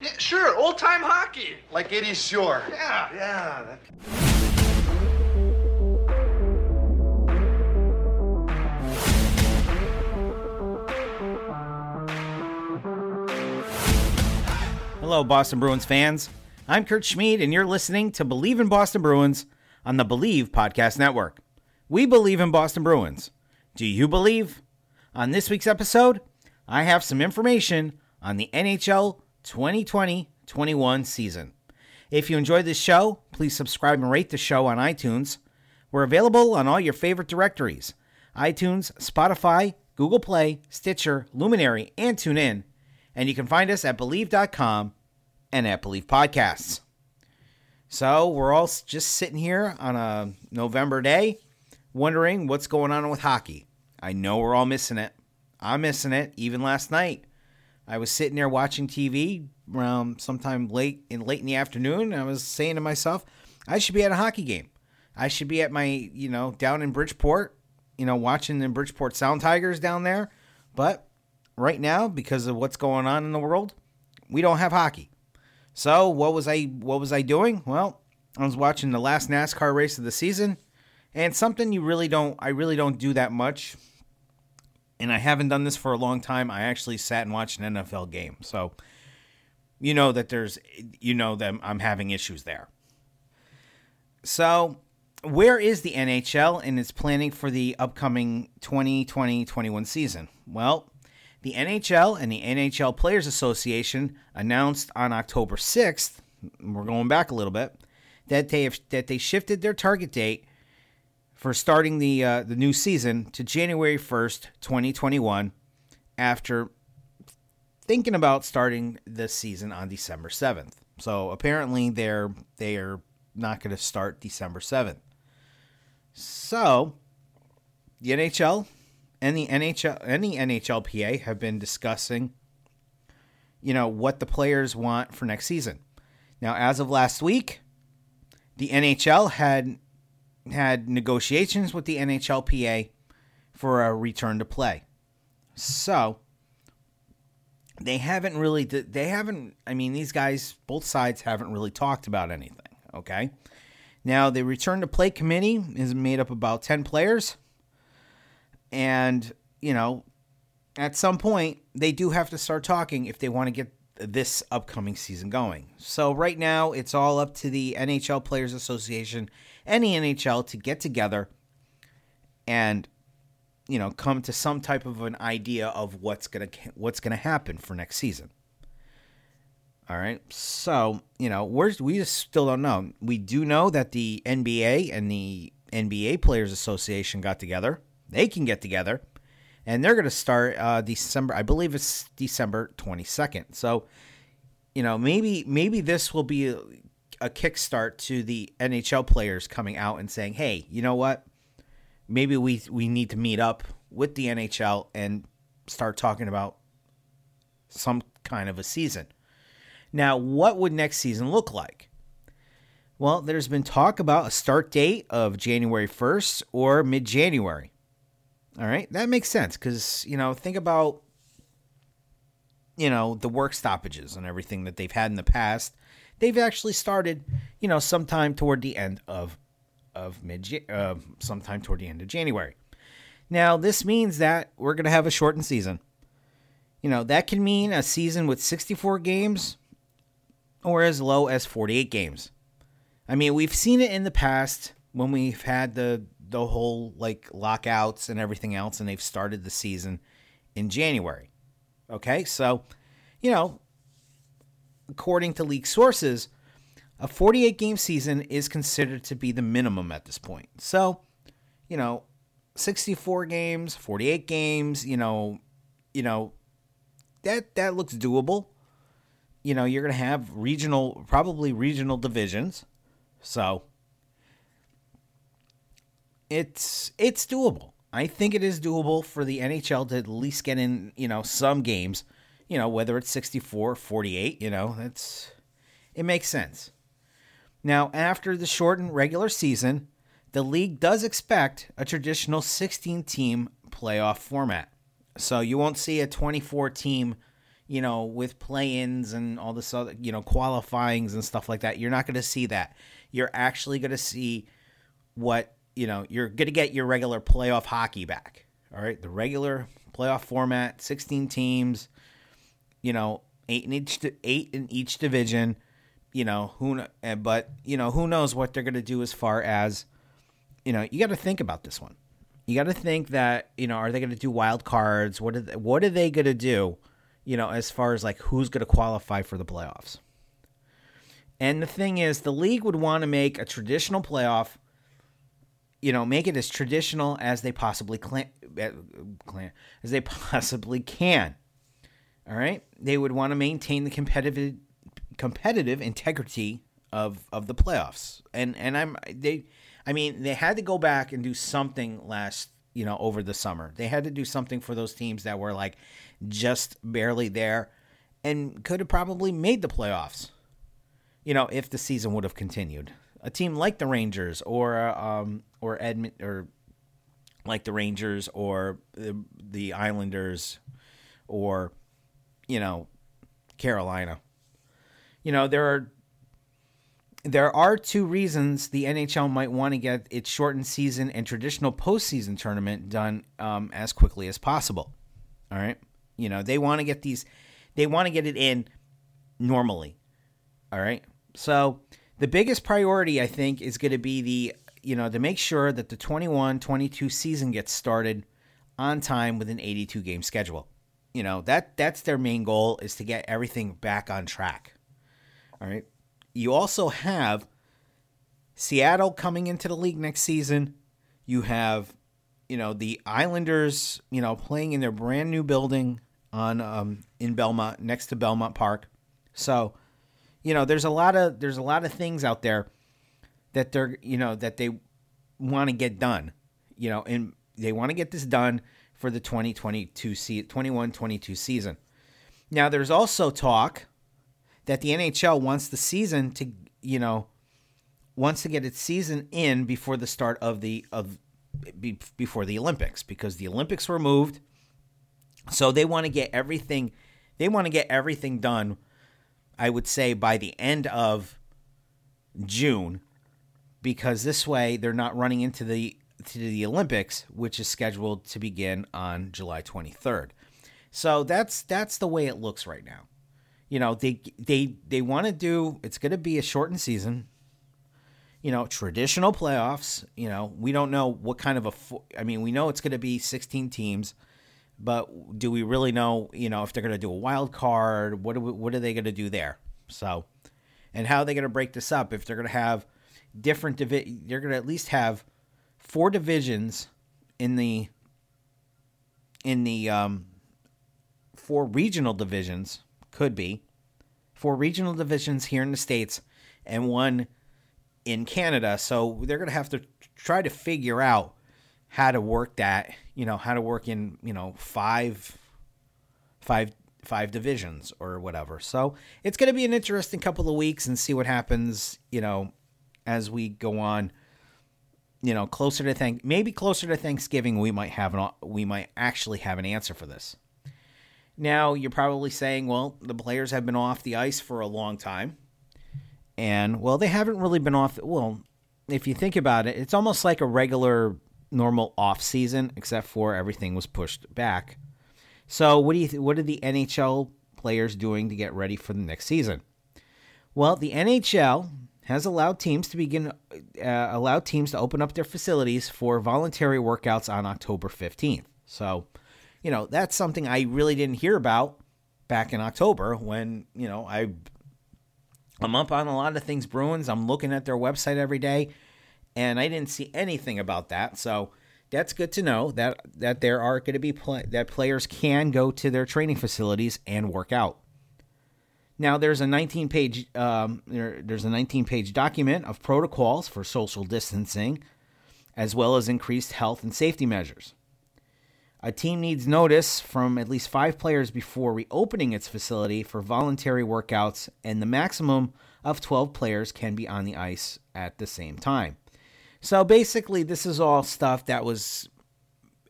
Yeah, sure, old time hockey. Like 80s Shore. Yeah. Yeah. that- Hello, Boston Bruins fans. I'm Kurt Schmid, and you're listening to Believe in Boston Bruins on the Believe Podcast Network. We believe in Boston Bruins. Do you believe? On this week's episode, I have some information on the NHL 2020 21 season. If you enjoyed this show, please subscribe and rate the show on iTunes. We're available on all your favorite directories iTunes, Spotify, Google Play, Stitcher, Luminary, and TuneIn. And you can find us at Believe.com and at Believe Podcasts. So we're all just sitting here on a November day wondering what's going on with hockey. I know we're all missing it. I'm missing it. Even last night, I was sitting there watching TV around sometime late in late in the afternoon. I was saying to myself, I should be at a hockey game. I should be at my, you know, down in Bridgeport, you know, watching the Bridgeport Sound Tigers down there. But right now, because of what's going on in the world, we don't have hockey. So what was I what was I doing? Well, I was watching the last NASCAR race of the season, and something you really don't I really don't do that much. And I haven't done this for a long time. I actually sat and watched an NFL game. So you know that there's you know that I'm having issues there. So, where is the NHL in its planning for the upcoming 2020-21 season? Well, the NHL and the NHL Players Association announced on October 6th, we're going back a little bit, that they have that they shifted their target date for starting the uh, the new season to January 1st, 2021 after thinking about starting the season on December 7th. So apparently they're they are not going to start December 7th. So the NHL and the NHL and the NHLPA have been discussing you know what the players want for next season. Now as of last week, the NHL had had negotiations with the NHLPA for a return to play. So, they haven't really they haven't i mean these guys both sides haven't really talked about anything okay now the return to play committee is made up about 10 players and you know at some point they do have to start talking if they want to get this upcoming season going so right now it's all up to the nhl players association and the nhl to get together and you know come to some type of an idea of what's gonna what's gonna happen for next season. All right, so you know we're we just still don't know. We do know that the NBA and the NBA Players Association got together. They can get together, and they're gonna start uh, December. I believe it's December twenty second. So you know maybe maybe this will be a, a kickstart to the NHL players coming out and saying, hey, you know what? maybe we we need to meet up with the NHL and start talking about some kind of a season. Now, what would next season look like? Well, there's been talk about a start date of January 1st or mid January. All right, that makes sense because, you know, think about, you know, the work stoppages and everything that they've had in the past. They've actually started, you know, sometime toward the end of of mid uh, sometime toward the end of January. Now, this means that we're going to have a shortened season. You know, that can mean a season with 64 games or as low as 48 games. I mean, we've seen it in the past when we've had the the whole like lockouts and everything else and they've started the season in January. Okay? So, you know, according to league sources, a 48 game season is considered to be the minimum at this point. So, you know, 64 games, 48 games, you know, you know, that that looks doable. You know, you're going to have regional probably regional divisions. So, it's it's doable. I think it is doable for the NHL to at least get in, you know, some games, you know, whether it's 64, 48, you know, it's it makes sense. Now, after the shortened regular season, the league does expect a traditional 16 team playoff format. So you won't see a 24 team, you know, with play ins and all this other, you know, qualifyings and stuff like that. You're not going to see that. You're actually going to see what, you know, you're going to get your regular playoff hockey back. All right. The regular playoff format, 16 teams, you know, eight in each, eight in each division you know who eh, but you know who knows what they're going to do as far as you know you got to think about this one you got to think that you know are they going to do wild cards what are they, what are they going to do you know as far as like who's going to qualify for the playoffs and the thing is the league would want to make a traditional playoff you know make it as traditional as they possibly can, as they possibly can all right they would want to maintain the competitive competitive integrity of of the playoffs. And and I'm they I mean, they had to go back and do something last, you know, over the summer. They had to do something for those teams that were like just barely there and could have probably made the playoffs. You know, if the season would have continued. A team like the Rangers or um or Edmund or like the Rangers or the, the Islanders or you know, Carolina you know, there are there are two reasons the NHL might want to get its shortened season and traditional postseason tournament done um, as quickly as possible. All right, you know they want to get these, they want to get it in normally. All right, so the biggest priority I think is going to be the you know to make sure that the 21-22 season gets started on time with an 82 game schedule. You know that that's their main goal is to get everything back on track. All right. You also have Seattle coming into the league next season. You have, you know, the Islanders, you know, playing in their brand new building on um, in Belmont next to Belmont Park. So, you know, there's a lot of there's a lot of things out there that they're, you know, that they want to get done. You know, and they want to get this done for the 2022 se- 21-22 season. Now, there's also talk that the NHL wants the season to, you know, wants to get its season in before the start of the of before the Olympics because the Olympics were moved. So they want to get everything they want to get everything done I would say by the end of June because this way they're not running into the to the Olympics which is scheduled to begin on July 23rd. So that's that's the way it looks right now. You know they they they want to do it's going to be a shortened season. You know traditional playoffs you know we don't know what kind of a i mean we know it's going to be 16 teams but do we really know you know if they're going to do a wild card what are, we, what are they going to do there? So and how are they going to break this up if they're going to have different divi- they're going to at least have four divisions in the in the um four regional divisions could be, four regional divisions here in the States and one in Canada. So they're going to have to try to figure out how to work that, you know, how to work in, you know, five, five, five divisions or whatever. So it's going to be an interesting couple of weeks and see what happens. You know, as we go on. You know, closer to thank maybe closer to Thanksgiving, we might have an we might actually have an answer for this. Now you're probably saying, well, the players have been off the ice for a long time, and well, they haven't really been off. Well, if you think about it, it's almost like a regular normal off season, except for everything was pushed back. So, what do you th- what are the NHL players doing to get ready for the next season? Well, the NHL has allowed teams to begin uh, allowed teams to open up their facilities for voluntary workouts on October 15th. So, you know, that's something I really didn't hear about back in October when, you know, I I'm up on a lot of things Bruins. I'm looking at their website every day and I didn't see anything about that. So that's good to know that that there are going to be play, that players can go to their training facilities and work out. Now there's a 19 page um, there, there's a 19 page document of protocols for social distancing, as well as increased health and safety measures. A team needs notice from at least five players before reopening its facility for voluntary workouts, and the maximum of 12 players can be on the ice at the same time. So basically, this is all stuff that was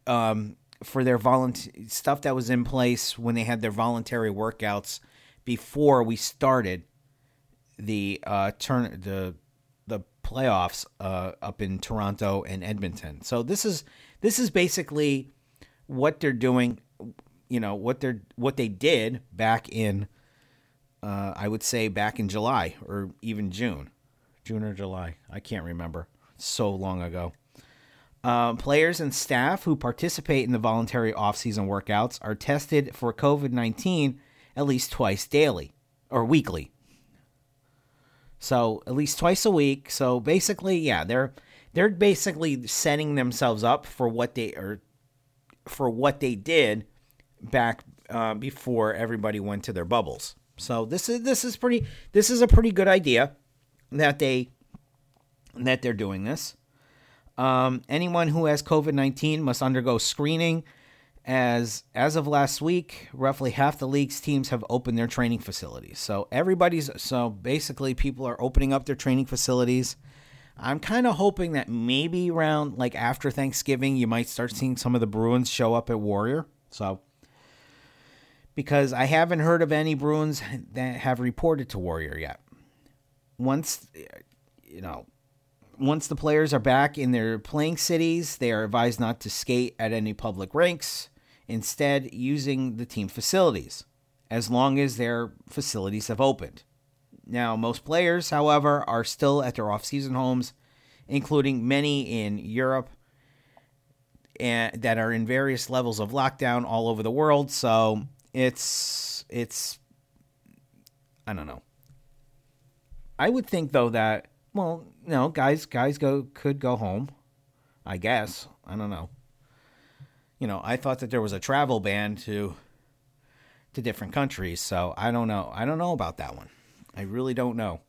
um, for their volunteer stuff that was in place when they had their voluntary workouts before we started the uh, turn the the playoffs uh, up in Toronto and Edmonton. So this is this is basically what they're doing. You know what they're what they did back in. Uh, I would say back in July or even June, June or July. I can't remember so long ago. Uh, players and staff who participate in the voluntary off-season workouts are tested for COVID nineteen at least twice daily or weekly. So at least twice a week. So basically, yeah, they're they're basically setting themselves up for what they are for what they did back uh, before everybody went to their bubbles. So this is this is pretty this is a pretty good idea that they that they're doing this. Um, anyone who has COVID 19 must undergo screening. As as of last week, roughly half the league's teams have opened their training facilities. So everybody's so basically people are opening up their training facilities. I'm kind of hoping that maybe around like after Thanksgiving, you might start seeing some of the Bruins show up at Warrior. So because I haven't heard of any Bruins that have reported to Warrior yet. Once you know, once the players are back in their playing cities, they are advised not to skate at any public rinks, instead, using the team facilities, as long as their facilities have opened. Now, most players, however, are still at their off season homes, including many in Europe and that are in various levels of lockdown all over the world. So it's it's I don't know. I would think though that well, no, guys, guys go could go home. I guess I don't know. You know, I thought that there was a travel ban to to different countries, so I don't know. I don't know about that one. I really don't know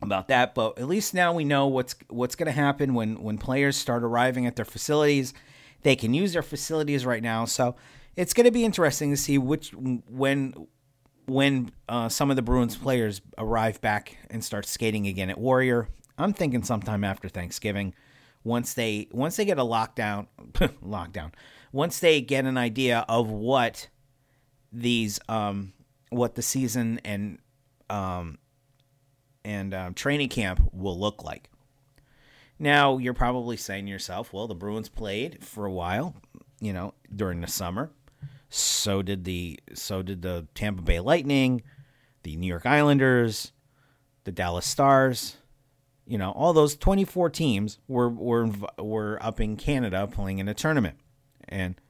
about that, but at least now we know what's what's going to happen when when players start arriving at their facilities. They can use their facilities right now, so it's going to be interesting to see which when when uh, some of the Bruins players arrive back and start skating again at Warrior. I'm thinking sometime after Thanksgiving, once they once they get a lockdown, lockdown, once they get an idea of what these um, what the season and um, and um, training camp will look like. Now you're probably saying to yourself, well, the Bruins played for a while, you know, during the summer. So did the so did the Tampa Bay Lightning, the New York Islanders, the Dallas Stars. You know, all those 24 teams were were were up in Canada playing in a tournament. And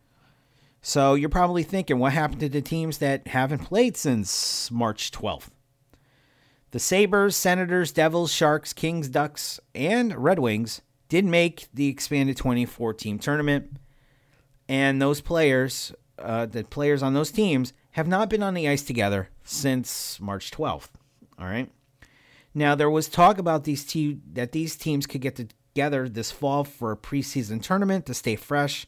so you're probably thinking what happened to the teams that haven't played since March 12th? The Sabres, Senators, Devils, Sharks, Kings, Ducks, and Red Wings did make the expanded 24 team tournament. And those players uh, the players on those teams have not been on the ice together since March 12th. All right. Now there was talk about these te- that these teams could get together this fall for a preseason tournament to stay fresh,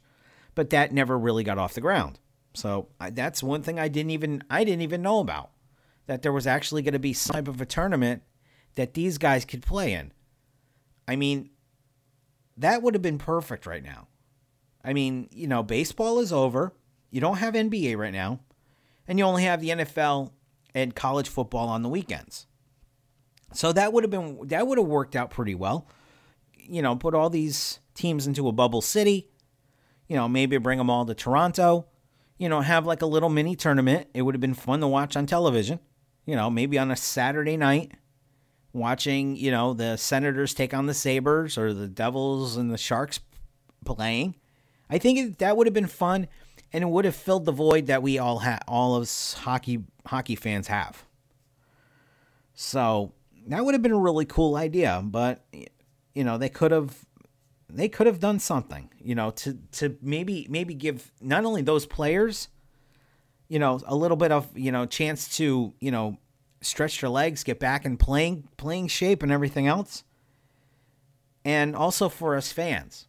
but that never really got off the ground. So I, that's one thing I didn't even I didn't even know about that there was actually going to be some type of a tournament that these guys could play in. I mean, that would have been perfect right now. I mean, you know, baseball is over. You don't have NBA right now, and you only have the NFL and college football on the weekends. So that would have been that would have worked out pretty well. You know, put all these teams into a bubble city. You know, maybe bring them all to Toronto. You know, have like a little mini tournament. It would have been fun to watch on television. You know, maybe on a Saturday night, watching, you know, the Senators take on the Sabres or the Devils and the Sharks playing. I think that would have been fun and it would have filled the void that we all have all of hockey hockey fans have. So, that would have been a really cool idea, but you know, they could have they could have done something, you know, to to maybe maybe give not only those players, you know, a little bit of, you know, chance to, you know, stretch their legs, get back in playing playing shape and everything else. And also for us fans.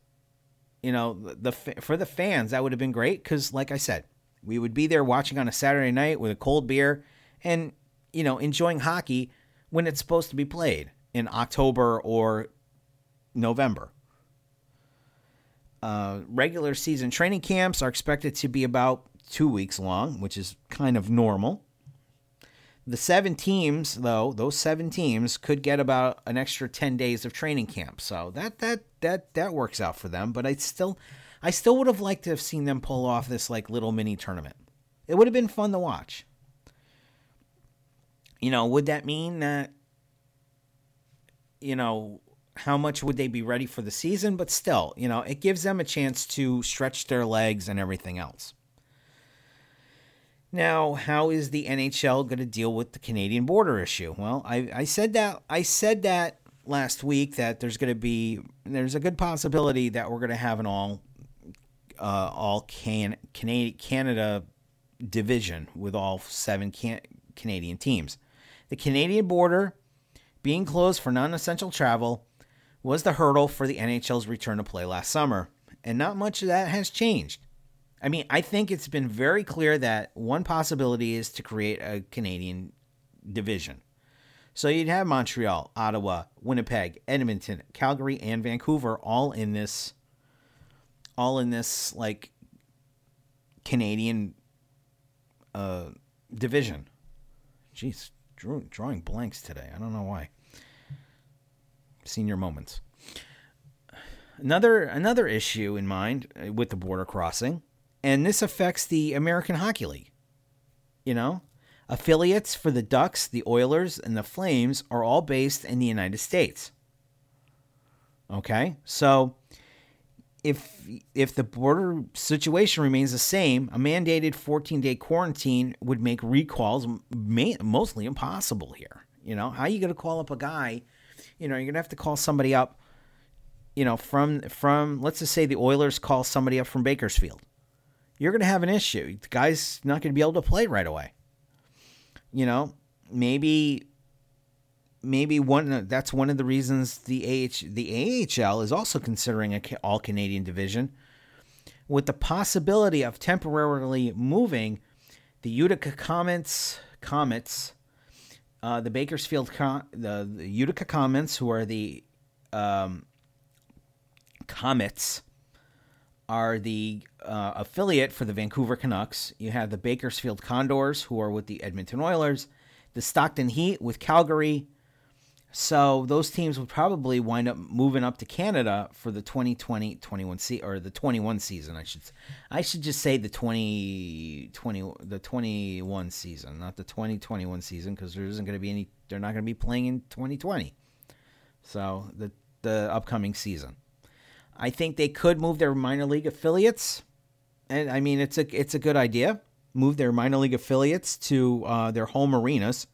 You know, the for the fans that would have been great cuz like I said, we would be there watching on a Saturday night with a cold beer and, you know, enjoying hockey when it's supposed to be played in October or November. Uh, regular season training camps are expected to be about two weeks long, which is kind of normal. The seven teams, though, those seven teams could get about an extra ten days of training camp, so that that that that works out for them. But I still, I still would have liked to have seen them pull off this like little mini tournament. It would have been fun to watch. You know, would that mean that, you know, how much would they be ready for the season? But still, you know, it gives them a chance to stretch their legs and everything else. Now, how is the NHL going to deal with the Canadian border issue? Well, I, I said that I said that last week that there's going to be there's a good possibility that we're going to have an all uh, all can Canada, Canada division with all seven can, Canadian teams. The Canadian border being closed for non-essential travel was the hurdle for the NHL's return to play last summer, and not much of that has changed. I mean, I think it's been very clear that one possibility is to create a Canadian division. So you'd have Montreal, Ottawa, Winnipeg, Edmonton, Calgary, and Vancouver all in this all in this like Canadian uh, division. Jeez, drew, drawing blanks today. I don't know why. Senior moments. Another another issue in mind uh, with the border crossing and this affects the American Hockey League. You know, affiliates for the Ducks, the Oilers, and the Flames are all based in the United States. Okay, so if if the border situation remains the same, a mandated 14 day quarantine would make recalls mostly impossible here. You know, how are you going to call up a guy? You know, you're going to have to call somebody up. You know, from from let's just say the Oilers call somebody up from Bakersfield you're going to have an issue. The guy's not going to be able to play right away. You know, maybe maybe one that's one of the reasons the AH the AHL is also considering a all Canadian division with the possibility of temporarily moving the Utica Comets Comets uh, the Bakersfield the, the, Utica Comets who are the um, Comets are the uh, affiliate for the Vancouver Canucks. You have the Bakersfield Condors, who are with the Edmonton Oilers, the Stockton Heat with Calgary. So those teams would probably wind up moving up to Canada for the 2020-21 se- or the 21 season. I should I should just say the 2020 the 21 season, not the 2021 season because there isn't going to be any they're not going to be playing in 2020. So the the upcoming season. I think they could move their minor league affiliates, and I mean it's a it's a good idea. Move their minor league affiliates to uh, their home arenas,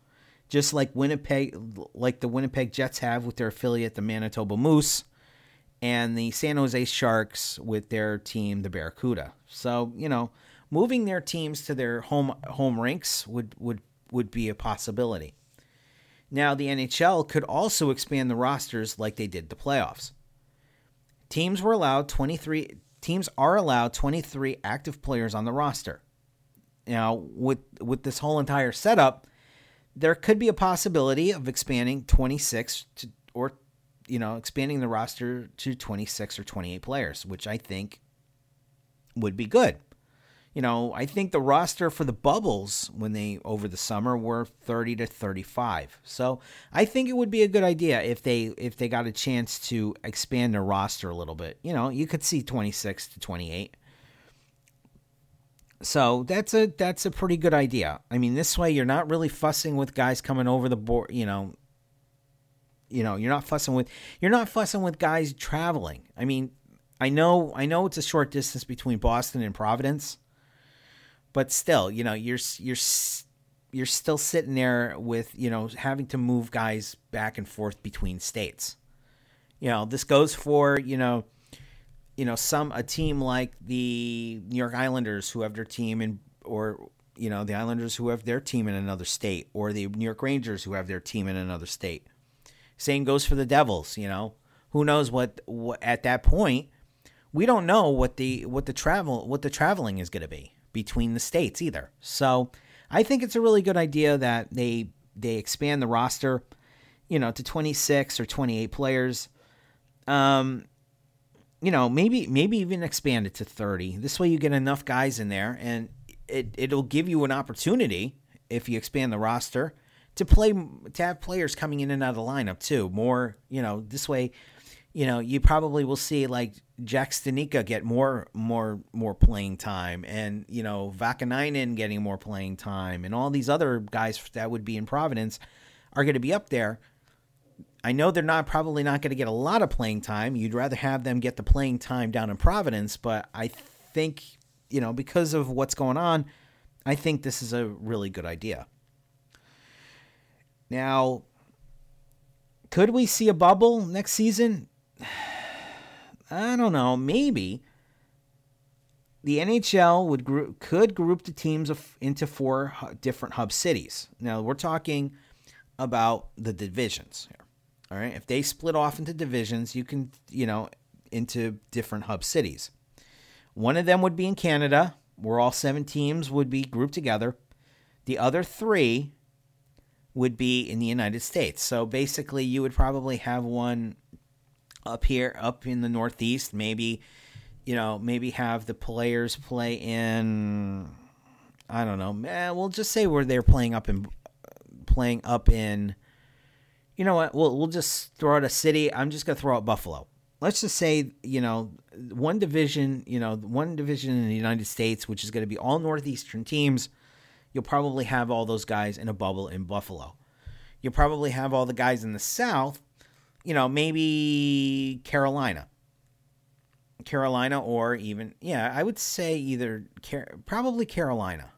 just like Winnipeg, like the Winnipeg Jets have with their affiliate, the Manitoba Moose, and the San Jose Sharks with their team, the Barracuda. So you know, moving their teams to their home home rinks would would would be a possibility. Now the NHL could also expand the rosters like they did the playoffs. Teams were allowed 23 teams are allowed 23 active players on the roster. Now with with this whole entire setup, there could be a possibility of expanding 26 to or you know, expanding the roster to 26 or 28 players, which I think would be good. You know, I think the roster for the Bubbles when they over the summer were 30 to 35. So, I think it would be a good idea if they if they got a chance to expand their roster a little bit. You know, you could see 26 to 28. So, that's a that's a pretty good idea. I mean, this way you're not really fussing with guys coming over the board, you know, you know, you're not fussing with you're not fussing with guys traveling. I mean, I know I know it's a short distance between Boston and Providence, but still, you know, you're you're you're still sitting there with, you know, having to move guys back and forth between states. You know, this goes for, you know, you know, some a team like the New York Islanders who have their team in or you know, the Islanders who have their team in another state or the New York Rangers who have their team in another state same goes for the Devils. You know, who knows what, what at that point we don't know what the what the travel what the traveling is going to be between the states either. So I think it's a really good idea that they they expand the roster, you know, to 26 or 28 players. Um, you know, maybe maybe even expand it to 30. This way you get enough guys in there and it it'll give you an opportunity if you expand the roster to play to have players coming in and out of the lineup too. More, you know, this way, you know, you probably will see like Jack Studnicka get more more more playing time and, you know, Vaakanainen getting more playing time and all these other guys that would be in Providence are going to be up there. I know they're not probably not going to get a lot of playing time. You'd rather have them get the playing time down in Providence, but I think, you know, because of what's going on, I think this is a really good idea. Now, could we see a bubble next season? I don't know. Maybe the NHL would group, could group the teams into four different hub cities. Now we're talking about the divisions. All right, if they split off into divisions, you can you know into different hub cities. One of them would be in Canada, where all seven teams would be grouped together. The other three would be in the United States. So basically, you would probably have one up here, up in the Northeast. Maybe, you know, maybe have the players play in. I don't know. Eh, we'll just say where they're playing up in, playing up in. You know what? We'll we'll just throw out a city. I'm just gonna throw out Buffalo. Let's just say you know one division. You know one division in the United States, which is going to be all northeastern teams you'll probably have all those guys in a bubble in Buffalo. You'll probably have all the guys in the South, you know, maybe Carolina. Carolina or even, yeah, I would say either, Car- probably Carolina.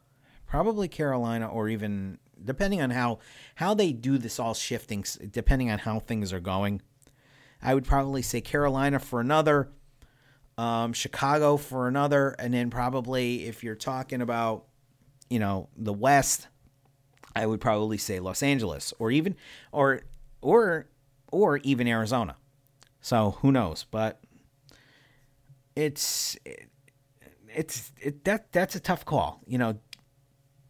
Probably Carolina or even, depending on how, how they do this all shifting, depending on how things are going. I would probably say Carolina for another, um, Chicago for another, and then probably if you're talking about you know, the West, I would probably say Los Angeles or even or or or even Arizona. So who knows? But it's it's it, that that's a tough call. You know,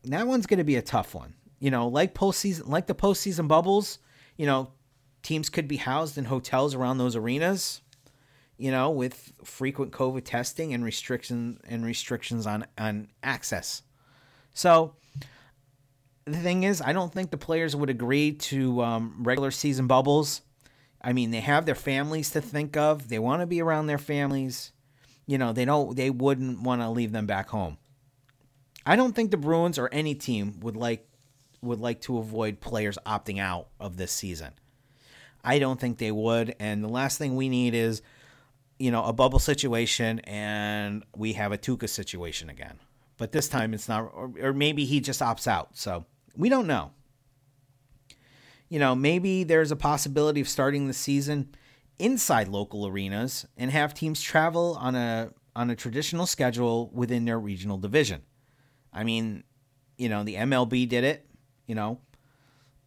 that one's going to be a tough one. You know, like postseason, like the postseason bubbles. You know, teams could be housed in hotels around those arenas. You know, with frequent COVID testing and restrictions and restrictions on on access. So the thing is, I don't think the players would agree to um, regular season bubbles. I mean, they have their families to think of. They want to be around their families. You know, they don't. They wouldn't want to leave them back home. I don't think the Bruins or any team would like would like to avoid players opting out of this season. I don't think they would. And the last thing we need is, you know, a bubble situation, and we have a Tuukka situation again but this time it's not, or, or maybe he just opts out. So we don't know. You know, maybe there's a possibility of starting the season inside local arenas and have teams travel on a on a traditional schedule within their regional division. I mean, you know, the MLB did it, you know.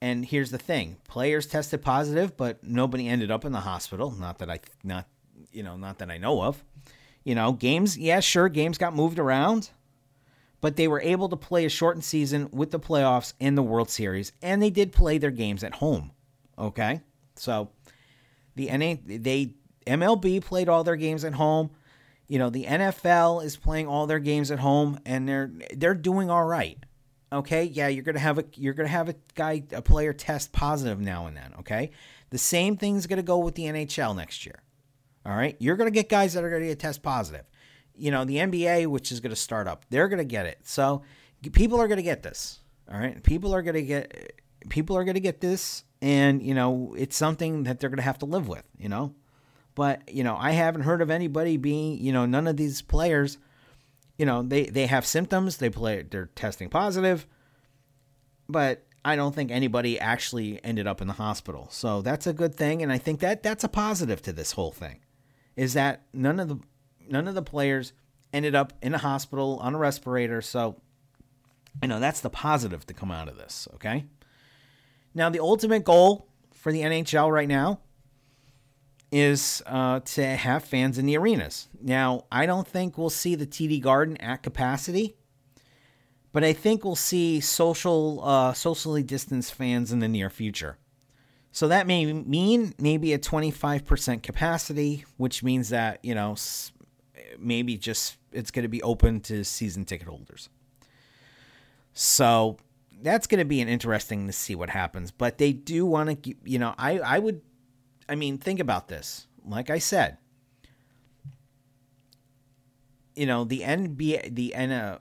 And here's the thing. Players tested positive, but nobody ended up in the hospital, not that I not you know, not that I know of. You know, games, yeah, sure, games got moved around. but they were able to play a shortened season with the playoffs and the World Series, and they did play their games at home. Okay, so the NA they MLB played all their games at home. You know, the NFL is playing all their games at home, and they're they're doing all right. Okay, yeah, you're gonna have a you're gonna have a guy a player test positive now and then. Okay, the same thing's gonna go with the NHL next year. All right, you're gonna get guys that are gonna get test positive you know, the NBA, which is to start up, they're to get it. So people are to get this. All right. People are to get, people are to get this. And, you know, it's something that they're to have to live with, you know. But, you know, I haven't heard of anybody being, you know, none of these players, you know, they, they have symptoms, they play, they're testing positive, but I don't think anybody actually ended up in the hospital. So that's a good thing. And I think that that's a positive to this whole thing is that none of the none of the players ended up in a hospital on a respirator. So, you know, that's the positive to come out of this, okay? Now, the ultimate goal for the NHL right now is uh, to have fans in the arenas. Now, I don't think we'll see the TD Garden at capacity, but I think we'll see social, uh, socially distanced fans in the near future. So that may mean maybe a 25% capacity, which means that, you know, maybe just it's going to be open to season ticket holders. So that's going to be an interesting to see what happens. But they do want to, you know, I I would, I mean, think about this. Like I said, you know, the NBA, the uh,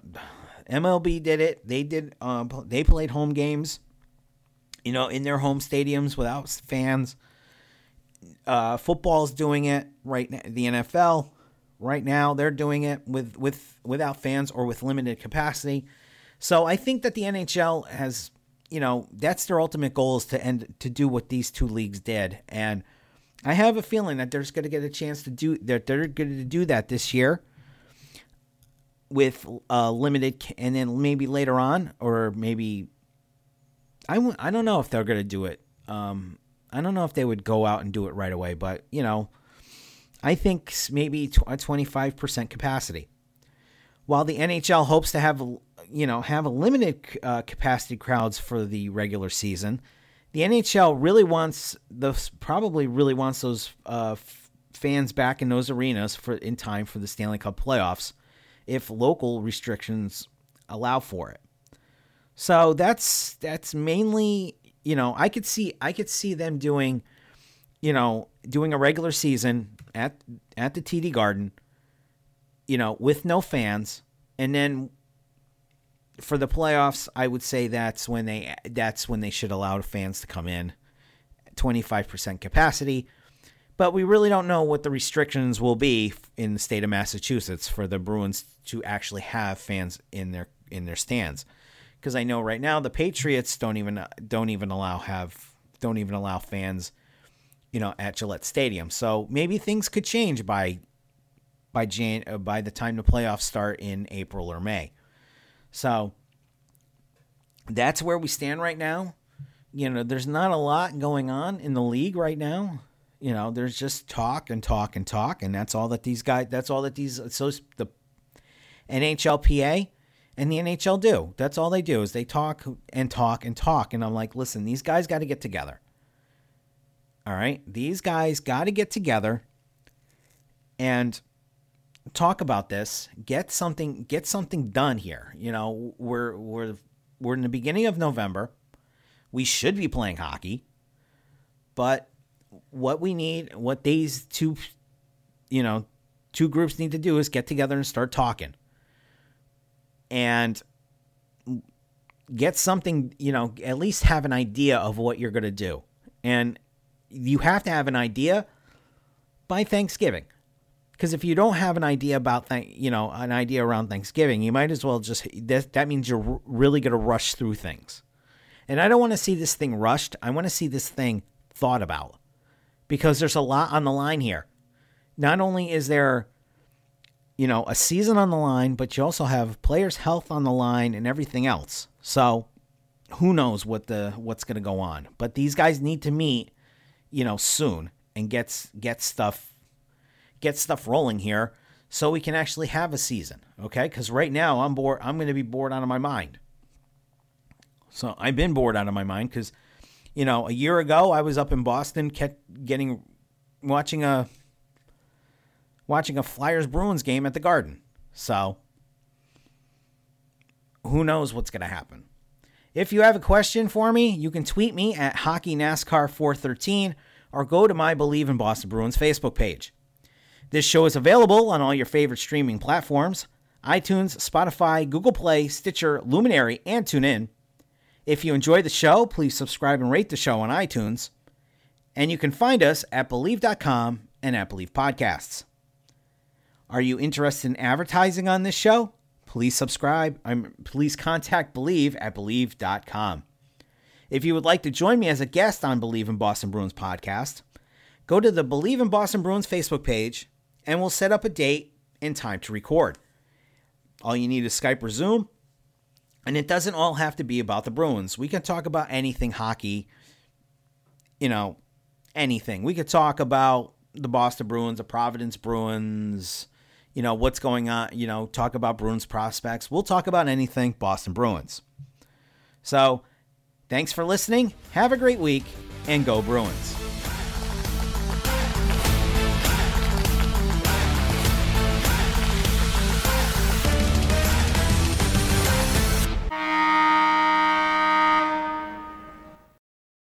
MLB did it. They did. Um, they played home games, you know, in their home stadiums without fans. Uh, football's doing it right now. The NFL, Right now, they're doing it with with without fans or with limited capacity. So I think that the NHL has, you know, that's their ultimate goal is to end to do what these two leagues did, and I have a feeling that they're just going to get a chance to do that. They're going to do that this year with uh, limited, and then maybe later on, or maybe I w- I don't know if they're going to do it. Um, I don't know if they would go out and do it right away, but you know, I think maybe a 25% capacity. While the NHL hopes to have, you know, have a limited uh, capacity crowds for the regular season, the NHL really wants those probably really wants those uh, f- fans back in those arenas for in time for the Stanley Cup playoffs, if local restrictions allow for it. So that's that's mainly you know I could see I could see them doing, you know, doing a regular season at at the TD Garden, you know, with no fans, and then for the playoffs, I would say that's when they that's when they should allow fans to come in, twenty five percent capacity. But we really don't know what the restrictions will be in the state of Massachusetts for the Bruins to actually have fans in their in their stands, because I know right now the Patriots don't even don't even allow have don't even allow fans you know, at Gillette Stadium. So maybe things could change by by Jan by the time the playoffs start in April or May. So that's where we stand right now. You know, there's not a lot going on in the league right now. You know, there's just talk and talk and talk, and that's all that these guys. That's all that these so the NHLPA and the NHL do. That's all they do is they talk and talk and talk. And I'm like, listen, these guys got to get together. All right. These guys got to get together and talk about this, get something get something done here. You know, we're we're we're in the beginning of November. We should be playing hockey. But what we need, what these two you know, two groups need to do is get together and start talking. And get something, you know, at least have an idea of what you're going to do. And you have to have an idea by Thanksgiving. Because if you don't have an idea about, th- you know, an idea around Thanksgiving, you might as well just, that, that means you're really going to rush through things. And I don't want to see this thing rushed. I want to see this thing thought about because there's a lot on the line here. Not only is there, you know, a season on the line, but you also have players' health on the line and everything else. So who knows what the what's going to go on. But these guys need to meet you know, soon and gets get stuff get stuff rolling here so we can actually have a season, okay? Because right now I'm bored. I'm going to be bored out of my mind. So I've been bored out of my mind because, you know, a year ago I was up in Boston, kept getting watching a watching a Flyers Bruins game at the Garden. So who knows what's going to happen? If you have a question for me, you can tweet me at HockeyNASCAR413 or go to my Believe in Boston Bruins Facebook page. This show is available on all your favorite streaming platforms iTunes, Spotify, Google Play, Stitcher, Luminary, and TuneIn. If you enjoy the show, please subscribe and rate the show on iTunes. And you can find us at Believe.com and at Believe Podcasts. Are you interested in advertising on this show? Please subscribe. Please contact Believe at Believe.com. If you would like to join me as a guest on Believe in Boston Bruins podcast, go to the Believe in Boston Bruins Facebook page and we'll set up a date and time to record. All you need is Skype or Zoom, and it doesn't all have to be about the Bruins. We can talk about anything hockey, you know, anything. We could talk about the Boston Bruins, the Providence Bruins, you know, what's going on, you know, talk about Bruins prospects. We'll talk about anything Boston Bruins. So, thanks for listening. Have a great week and go Bruins.